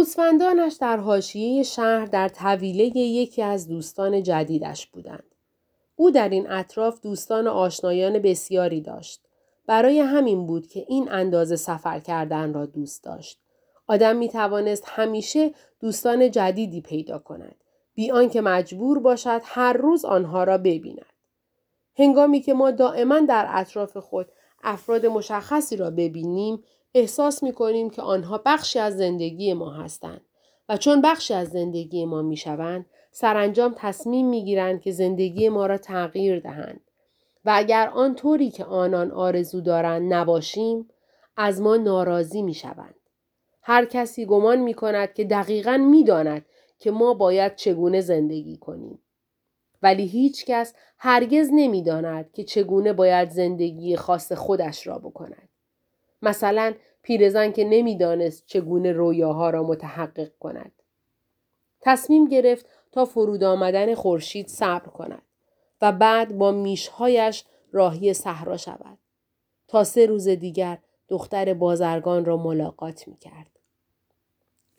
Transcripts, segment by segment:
گوسفندانش در حاشیه شهر در طویله یکی از دوستان جدیدش بودند. او در این اطراف دوستان آشنایان بسیاری داشت. برای همین بود که این اندازه سفر کردن را دوست داشت. آدم می توانست همیشه دوستان جدیدی پیدا کند. بی آنکه مجبور باشد هر روز آنها را ببیند. هنگامی که ما دائما در اطراف خود افراد مشخصی را ببینیم احساس می کنیم که آنها بخشی از زندگی ما هستند و چون بخشی از زندگی ما می شوند سرانجام تصمیم می گیرند که زندگی ما را تغییر دهند و اگر آن طوری که آنان آرزو دارند نباشیم از ما ناراضی می شوند. هر کسی گمان می کند که دقیقا می داند که ما باید چگونه زندگی کنیم. ولی هیچ کس هرگز نمی داند که چگونه باید زندگی خاص خودش را بکند. مثلا پیرزن که نمی‌دانست چگونه رویاها را متحقق کند. تصمیم گرفت تا فرود آمدن خورشید صبر کند و بعد با میشهایش راهی صحرا شود. تا سه روز دیگر دختر بازرگان را ملاقات می کرد.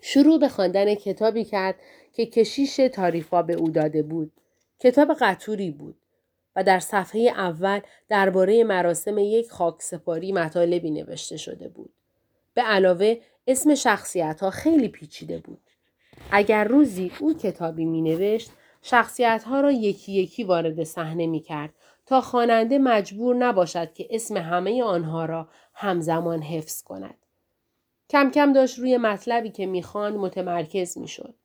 شروع به خواندن کتابی کرد که کشیش تاریفا به او داده بود. کتاب قطوری بود و در صفحه اول درباره مراسم یک خاکسپاری مطالبی نوشته شده بود. به علاوه اسم شخصیت ها خیلی پیچیده بود. اگر روزی او کتابی می نوشت شخصیت ها را یکی یکی وارد صحنه می کرد تا خواننده مجبور نباشد که اسم همه آنها را همزمان حفظ کند. کم کم داشت روی مطلبی که می‌خواند متمرکز می‌شد.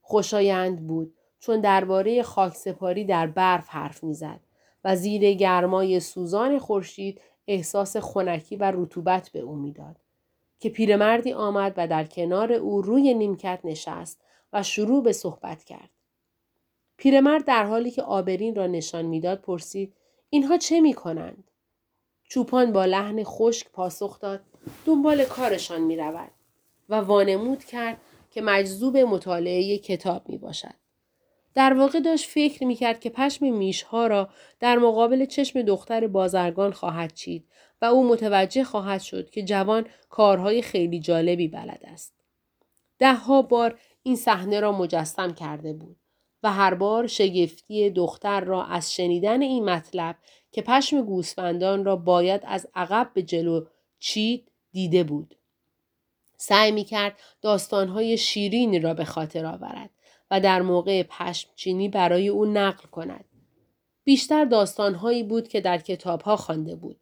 خوشایند بود چون درباره خاکسپاری در برف حرف می‌زد و زیر گرمای سوزان خورشید احساس خنکی و رطوبت به او می‌داد که پیرمردی آمد و در کنار او روی نیمکت نشست و شروع به صحبت کرد پیرمرد در حالی که آبرین را نشان می‌داد پرسید اینها چه می کنند؟ چوپان با لحن خشک پاسخ داد دنبال کارشان می رود و وانمود کرد که مجذوب مطالعه کتاب می باشد. در واقع داشت فکر می کرد که پشم میشها را در مقابل چشم دختر بازرگان خواهد چید و او متوجه خواهد شد که جوان کارهای خیلی جالبی بلد است. دهها بار این صحنه را مجسم کرده بود و هر بار شگفتی دختر را از شنیدن این مطلب که پشم گوسفندان را باید از عقب به جلو چید دیده بود. سعی می کرد داستانهای شیرینی را به خاطر آورد و در موقع پشمچینی برای او نقل کند. بیشتر داستانهایی بود که در کتابها خوانده بود.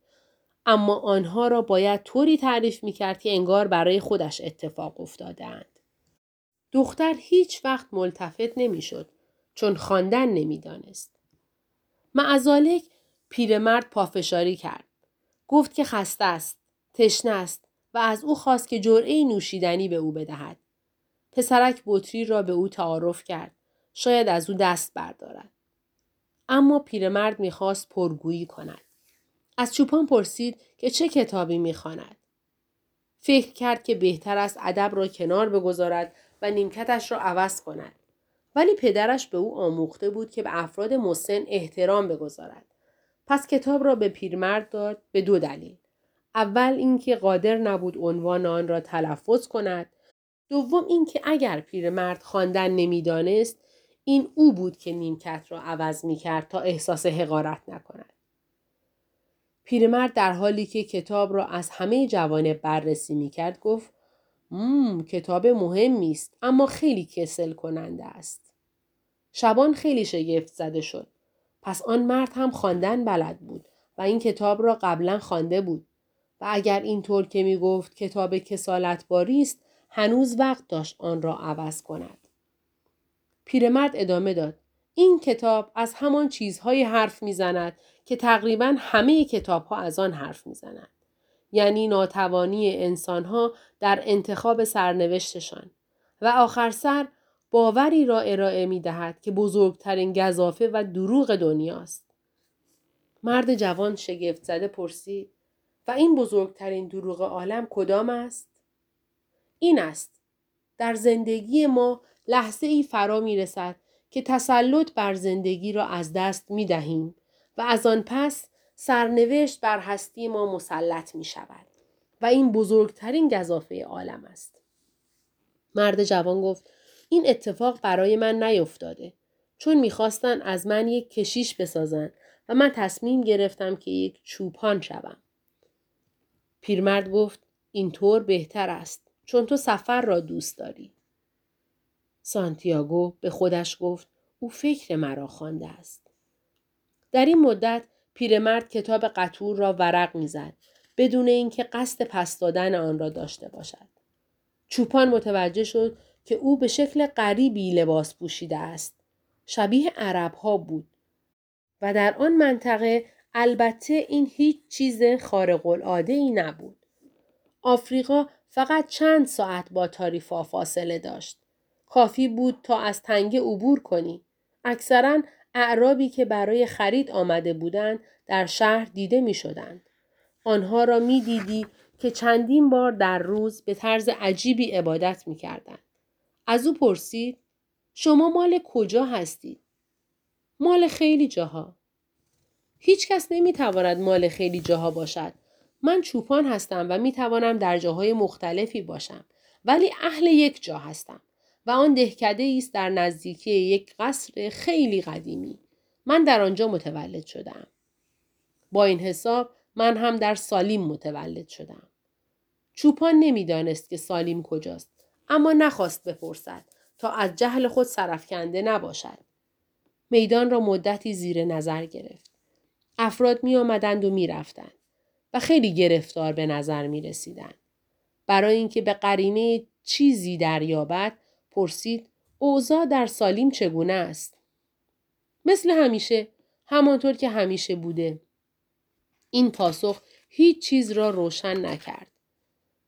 اما آنها را باید طوری تعریف می کرد که انگار برای خودش اتفاق افتادهاند. دختر هیچ وقت ملتفت نمی‌شد چون خواندن نمی‌دانست. معزالک پیرمرد پافشاری کرد. گفت که خسته است، تشنه است و از او خواست که جرعه نوشیدنی به او بدهد. پسرک بطری را به او تعارف کرد. شاید از او دست بردارد. اما پیرمرد می‌خواست پرگویی کند. از چوپان پرسید که چه کتابی می‌خواند. فکر کرد که بهتر است ادب را کنار بگذارد و نیمکتش را عوض کند. ولی پدرش به او آموخته بود که به افراد مسن احترام بگذارد. پس کتاب را به پیرمرد داد به دو دلیل. اول اینکه قادر نبود عنوان آن را تلفظ کند دوم اینکه اگر پیرمرد خواندن نمی‌دانست این او بود که نیمکت را عوض می کرد تا احساس حقارت نکند. پیرمرد در حالی که کتاب را از همه جوانه بررسی می کرد گفت مم کتاب مهمی است اما خیلی کسل کننده است. شبان خیلی شگفت زده شد. پس آن مرد هم خواندن بلد بود و این کتاب را قبلا خوانده بود و اگر اینطور که می گفت کتاب کسالتباری است هنوز وقت داشت آن را عوض کند. پیرمرد ادامه داد. این کتاب از همان چیزهایی حرف می‌زند که تقریبا همه کتاب ها از آن حرف می‌زنند. یعنی ناتوانی انسانها در انتخاب سرنوشتشان و آخر سر باوری را ارائه می دهد که بزرگترین گذافه و دروغ دنیاست. مرد جوان شگفت زده پرسید و این بزرگترین دروغ عالم کدام است؟ این است. در زندگی ما لحظه ای فرا می رسد که تسلط بر زندگی را از دست می دهیم و از آن پس سرنوشت بر هستی ما مسلط می شود و این بزرگترین گذافه عالم است. مرد جوان گفت این اتفاق برای من نیفتاده. چون می‌خواستن از من یک کشیش بسازن و من تصمیم گرفتم که یک چوپان شوم. پیرمرد گفت اینطور بهتر است چون تو سفر را دوست داری. سانتیاگو به خودش گفت او فکر مرا خوانده است. در این مدت پیرمرد کتاب قطور را ورق می‌زد بدون اینکه قصد پس دادن آن را داشته باشد. چوپان متوجه شد که او به شکل غریبی لباس پوشیده است. شبیه عرب ها بود. و در آن منطقه البته این هیچ چیز خارق العاده ای نبود. آفریقا فقط چند ساعت با تاریفا فاصله داشت. کافی بود تا از تنگه عبور کنی. اکثرا اعرابی که برای خرید آمده بودند در شهر دیده می شدند. آنها را می دیدی که چندین بار در روز به طرز عجیبی عبادت می کردند. از او پرسید شما مال کجا هستید؟ مال خیلی جاها. هیچ کس نمی تواند مال خیلی جاها باشد. من چوپان هستم و می توانم در جاهای مختلفی باشم. ولی اهل یک جا هستم. و آن دهکده است در نزدیکی یک قصر خیلی قدیمی. من در آنجا متولد شدم. با این حساب من هم در سالیم متولد شدم. چوپان نمی‌دانست که سالیم کجاست اما نخواست بپرسد تا از جهل خود سرفکنده نباشد. میدان را مدتی زیر نظر گرفت. افراد می آمدند و می رفتند و خیلی گرفتار به نظر می رسیدند. برای اینکه به قرینه چیزی دریابد پرسید اوضاع در سالیم چگونه است؟ مثل همیشه همانطور که همیشه بوده. این پاسخ هیچ چیز را روشن نکرد.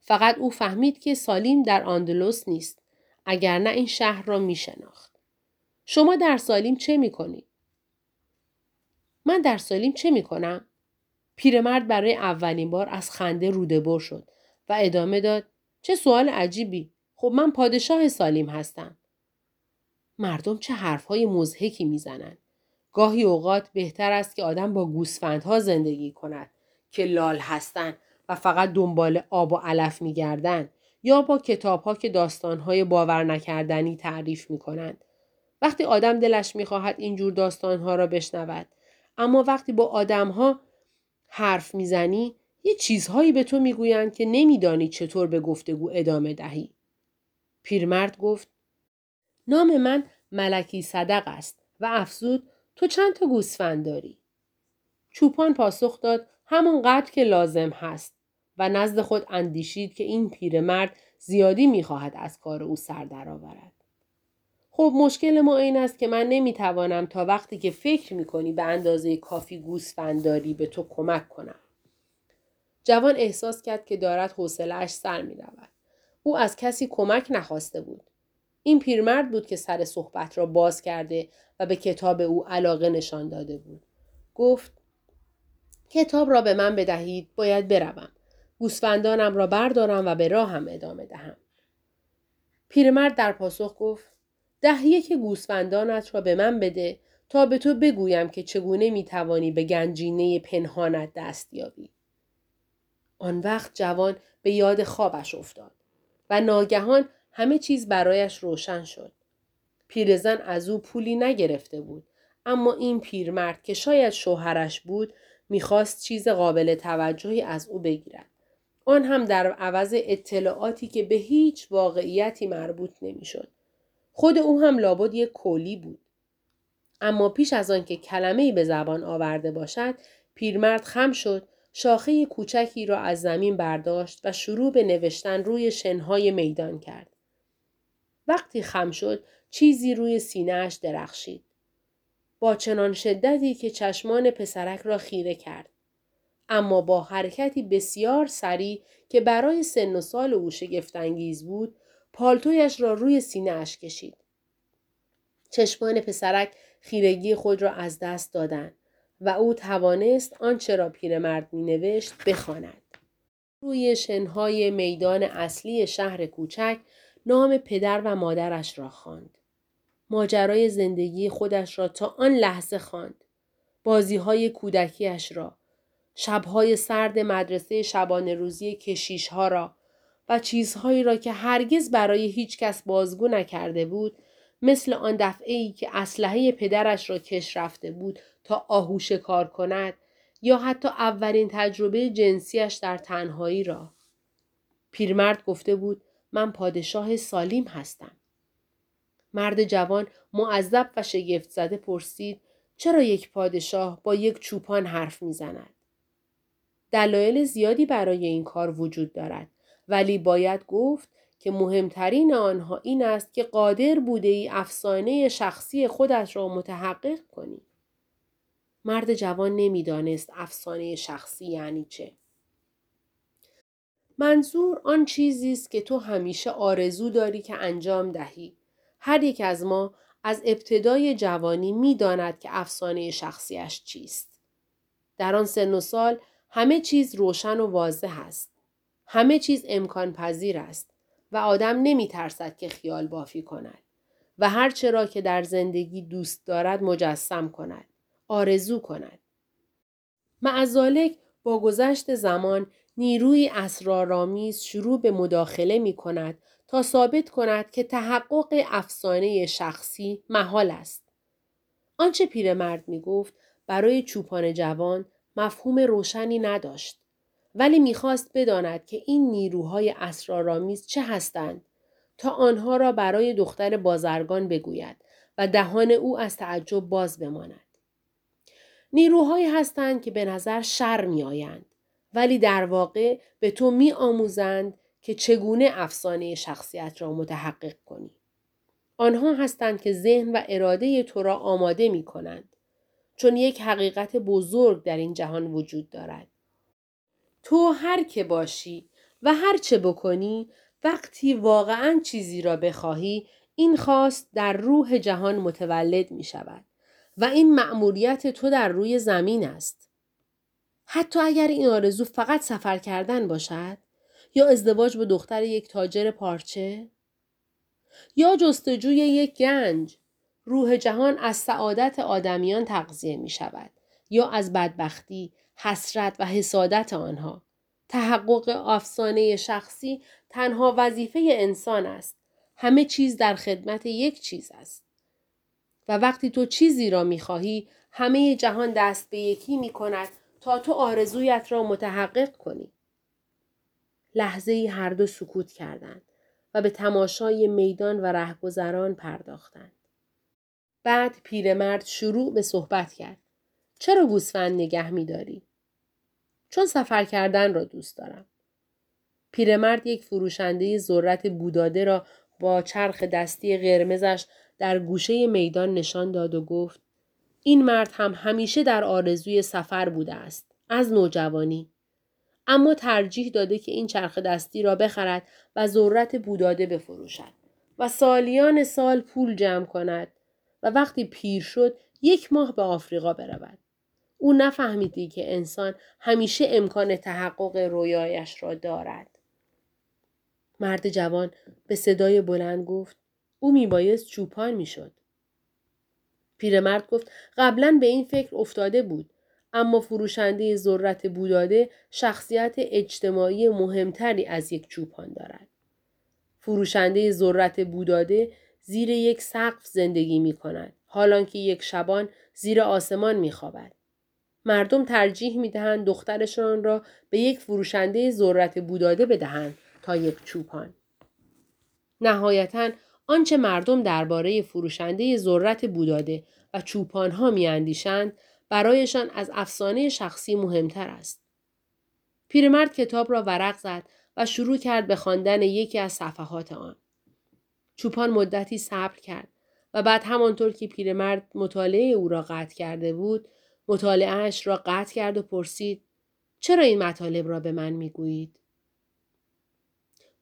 فقط او فهمید که سالیم در آندلوس نیست. اگر نه این شهر را می شناخت. شما در سالیم چه می کنید؟ من در سالیم چه می کنم؟ پیرمرد برای اولین بار از خنده روده بر شد و ادامه داد چه سوال عجیبی خب من پادشاه سالیم هستم. مردم چه حرفهای مزهکی می‌زنند. گاهی اوقات بهتر است که آدم با گوسفندها زندگی کند که لال هستند و فقط دنبال آب و علف میگردند یا با کتابها که داستانهای باور نکردنی تعریف می کنند. وقتی آدم دلش می‌خواهد اینجور داستانها را بشنود اما وقتی با آدمها حرف می‌زنی یه چیزهایی به تو می‌گویند که نمیدانی چطور به گفتگو ادامه دهی. پیرمرد گفت نام من ملکی صدق است و افزود تو چند تا گوسفند داری؟ چوپان پاسخ داد همون که لازم هست و نزد خود اندیشید که این پیرمرد زیادی می‌خواهد از کار او سر درآورد. خب مشکل ما این است که من نمی‌توانم تا وقتی که فکر می‌کنی به اندازه کافی گوسفند داری به تو کمک کنم. جوان احساس کرد که دارد حوصلهاش سر می‌رود. او از کسی کمک نخواسته بود. این پیرمرد بود که سر صحبت را باز کرده و به کتاب او علاقه نشان داده بود. گفت کتاب را به من بدهید باید بروم. گوسفندانم را بردارم و به راهم ادامه دهم. پیرمرد در پاسخ گفت ده یک گوسفندانت را به من بده تا به تو بگویم که چگونه می توانی به گنجینه پنهانت دست یابی. آن وقت جوان به یاد خوابش افتاد. و ناگهان همه چیز برایش روشن شد. پیرزن از او پولی نگرفته بود اما این پیرمرد که شاید شوهرش بود می‌خواست چیز قابل توجهی از او بگیرد. آن هم در عوض اطلاعاتی که به هیچ واقعیتی مربوط نمی‌شد. خود او هم لابد یک کولی بود. اما پیش از آن که کلمه به زبان آورده باشد پیرمرد خم شد شاخه کوچکی را از زمین برداشت و شروع به نوشتن روی شنهای میدان کرد. وقتی خم شد چیزی روی سینهاش درخشید. با چنان شدتی که چشمان پسرک را خیره کرد. اما با حرکتی بسیار سریع که برای سن و سال او شگفتانگیز بود پالتویش را روی سینهاش کشید. چشمان پسرک خیرگی خود را از دست دادند. و او توانست آنچه را پیرمرد می نوشت بخواند. روی شنهای میدان اصلی شهر کوچک نام پدر و مادرش را خواند. ماجرای زندگی خودش را تا آن لحظه خواند. بازیهای کودکیش را، شبهای سرد مدرسه شبانه روزی کشیش ها را و چیزهایی را که هرگز برای هیچ کس بازگو نکرده بود مثل آن دفعه ای که اسلحه پدرش را کش رفته بود تا آهوش کار کند یا حتی اولین تجربه جنسیش در تنهایی را. پیرمرد گفته بود من پادشاه سالیم هستم. مرد جوان معذب و شگفت زده پرسید چرا یک پادشاه با یک چوپان حرف می‌زند؟ دلایل زیادی برای این کار وجود دارد ولی باید گفت که مهمترین آنها این است که قادر بوده ای افسانه شخصی خودش را متحقق کنی. مرد جوان نمی‌دانست افسانه شخصی یعنی چه. منظور آن چیزی است که تو همیشه آرزو داری که انجام دهی. هر یک از ما از ابتدای جوانی می‌داند که افسانه شخصیش چیست. در آن سن و سال همه چیز روشن و واضح است. همه چیز امکان پذیر است و آدم نمی ترسد که خیال بافی کند و هر چرا که در زندگی دوست دارد مجسم کند. آرزو کند. معذالک با گذشت زمان نیروی اسرارآمیز شروع به مداخله می کند تا ثابت کند که تحقق افسانه شخصی محال است. آنچه پیرمرد می گفت برای چوپان جوان مفهوم روشنی نداشت. ولی می‌خواست بداند که این نیروهای اسرارآمیز چه هستند تا آنها را برای دختر بازرگان بگوید و دهان او از تعجب باز بماند. نیروهایی هستند که به نظر شر می آیند ولی در واقع به تو می آموزند که چگونه افسانه شخصیت را متحقق کنی. آنها هستند که ذهن و اراده تو را آماده می کنند. چون یک حقیقت بزرگ در این جهان وجود دارد. تو هر که باشی و هر چه بکنی وقتی واقعا چیزی را بخواهی این خواست در روح جهان متولد می شود و این مأموریت تو در روی زمین است. حتی اگر این آرزو فقط سفر کردن باشد یا ازدواج با دختر یک تاجر پارچه یا جستجوی یک گنج روح جهان از سعادت آدمیان تغذیه می شود یا از بدبختی، حسرت و حسادت آنها. تحقق افسانه شخصی تنها وظیفه انسان است. همه چیز در خدمت یک چیز است. و وقتی تو چیزی را می خواهی همه جهان دست به یکی می کند تا تو آرزویت را متحقق کنی. لحظه ای هر دو سکوت کردند و به تماشای میدان و رهگذران پرداختند. بعد پیرمرد شروع به صحبت کرد. چرا گوسفند نگه می داری؟ چون سفر کردن را دوست دارم. پیرمرد یک فروشنده ذرت بوداده را با چرخ دستی قرمزش در گوشه میدان نشان داد و گفت این مرد هم همیشه در آرزوی سفر بوده است از نوجوانی اما ترجیح داده که این چرخ دستی را بخرد و ذرت بوداده بفروشد و سالیان سال پول جمع کند و وقتی پیر شد یک ماه به آفریقا برود. او نفهمیدی که انسان همیشه امکان تحقق رویایش را دارد. مرد جوان به صدای بلند گفت او میبایست چوپان می‌شد. پیرمرد گفت قبلا به این فکر افتاده بود اما فروشنده ذرت بوداده شخصیت اجتماعی مهمتری از یک چوپان دارد. فروشنده ذرت بوداده زیر یک سقف زندگی می کند. حالان که یک شبان زیر آسمان می خوابد. مردم ترجیح می دهند دخترشان را به یک فروشنده ذرت بوداده بدهند تا یک چوپان. نهایتا آنچه مردم درباره فروشنده ذرت بوداده و چوپان ها می اندیشند برایشان از افسانه شخصی مهمتر است. پیرمرد کتاب را ورق زد و شروع کرد به خواندن یکی از صفحات آن. چوپان مدتی صبر کرد و بعد همانطور که پیرمرد مطالعه او را قطع کرده بود مطالعهش را قطع کرد و پرسید چرا این مطالب را به من می‌گویید؟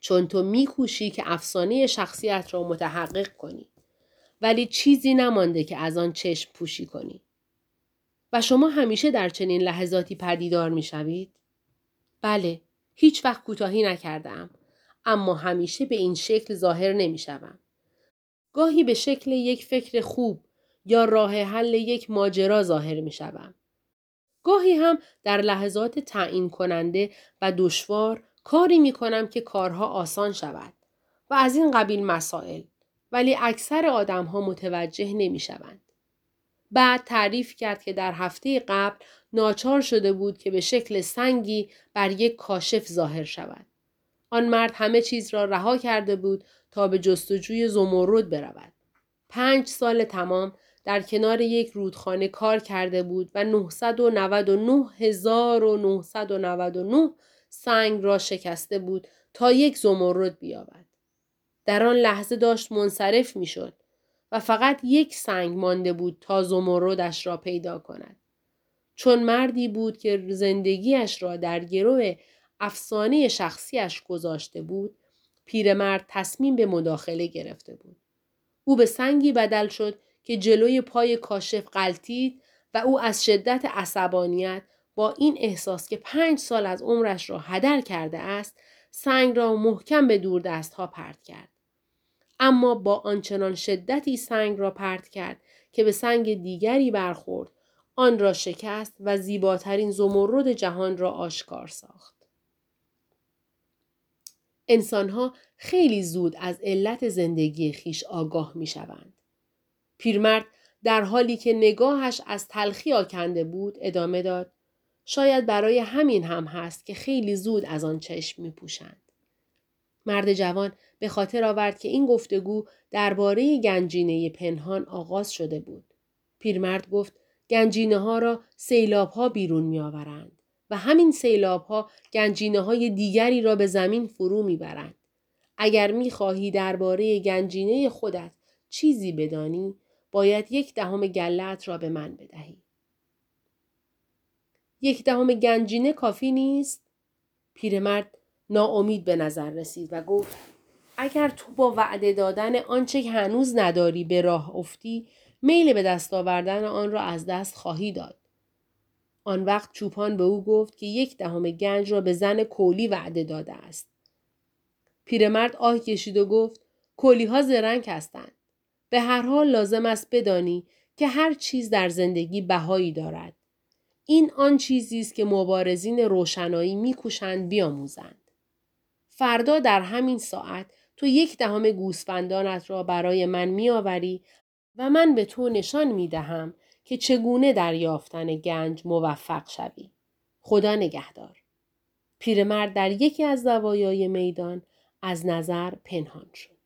چون تو میکوشی که افسانه شخصیت را متحقق کنی ولی چیزی نمانده که از آن چشم پوشی کنی. و شما همیشه در چنین لحظاتی پدیدار می‌شوید؟ بله هیچ وقت کوتاهی نکردم اما همیشه به این شکل ظاهر نمی شوم. گاهی به شکل یک فکر خوب یا راه حل یک ماجرا ظاهر می شوم. گاهی هم در لحظات تعیین کننده و دشوار کاری می کنم که کارها آسان شود و از این قبیل مسائل ولی اکثر آدم ها متوجه نمی شوند. بعد تعریف کرد که در هفته قبل ناچار شده بود که به شکل سنگی بر یک کاشف ظاهر شود. آن مرد همه چیز را رها کرده بود تا به جستجوی زمرد برود. پنج سال تمام در کنار یک رودخانه کار کرده بود و 999999 سنگ را شکسته بود تا یک زمرد بیابد. در آن لحظه داشت منصرف می‌شد و فقط یک سنگ مانده بود تا زمردش را پیدا کند. چون مردی بود که زندگیش را در گروه افسانه شخصیش گذاشته بود، پیرمرد تصمیم به مداخله گرفته بود. او به سنگی بدل شد که جلوی پای کاشف قلتید و او از شدت عصبانیت با این احساس که پنج سال از عمرش را هدر کرده است سنگ را محکم به دور دست ها پرت کرد. اما با آنچنان شدتی سنگ را پرت کرد که به سنگ دیگری برخورد آن را شکست و زیباترین زمرد جهان را آشکار ساخت. انسانها خیلی زود از علت زندگی خیش آگاه می شوند. پیرمرد در حالی که نگاهش از تلخی آکنده بود ادامه داد شاید برای همین هم هست که خیلی زود از آن چشم می پوشند. مرد جوان به خاطر آورد که این گفتگو درباره گنجینه پنهان آغاز شده بود. پیرمرد گفت گنجینه ها را سیلاب ها بیرون می آورند و همین سیلاب ها گنجینه های دیگری را به زمین فرو می برند. اگر می خواهی درباره گنجینه خودت چیزی بدانی باید یک دهم گلت را به من بدهی. یک دهم گنجینه کافی نیست؟ پیرمرد ناامید به نظر رسید و گفت اگر تو با وعده دادن آنچه که هنوز نداری به راه افتی میل به دست آوردن آن را از دست خواهی داد. آن وقت چوپان به او گفت که یک دهم گنج را به زن کولی وعده داده است. پیرمرد آه کشید و گفت کولی ها زرنگ هستند. به هر حال لازم است بدانی که هر چیز در زندگی بهایی دارد. این آن چیزی است که مبارزین روشنایی میکوشند بیاموزند. فردا در همین ساعت تو یک دهم گوسفندانت را برای من میآوری و من به تو نشان می دهم که چگونه در یافتن گنج موفق شوی. خدا نگهدار. پیرمرد در یکی از زوایای میدان از نظر پنهان شد.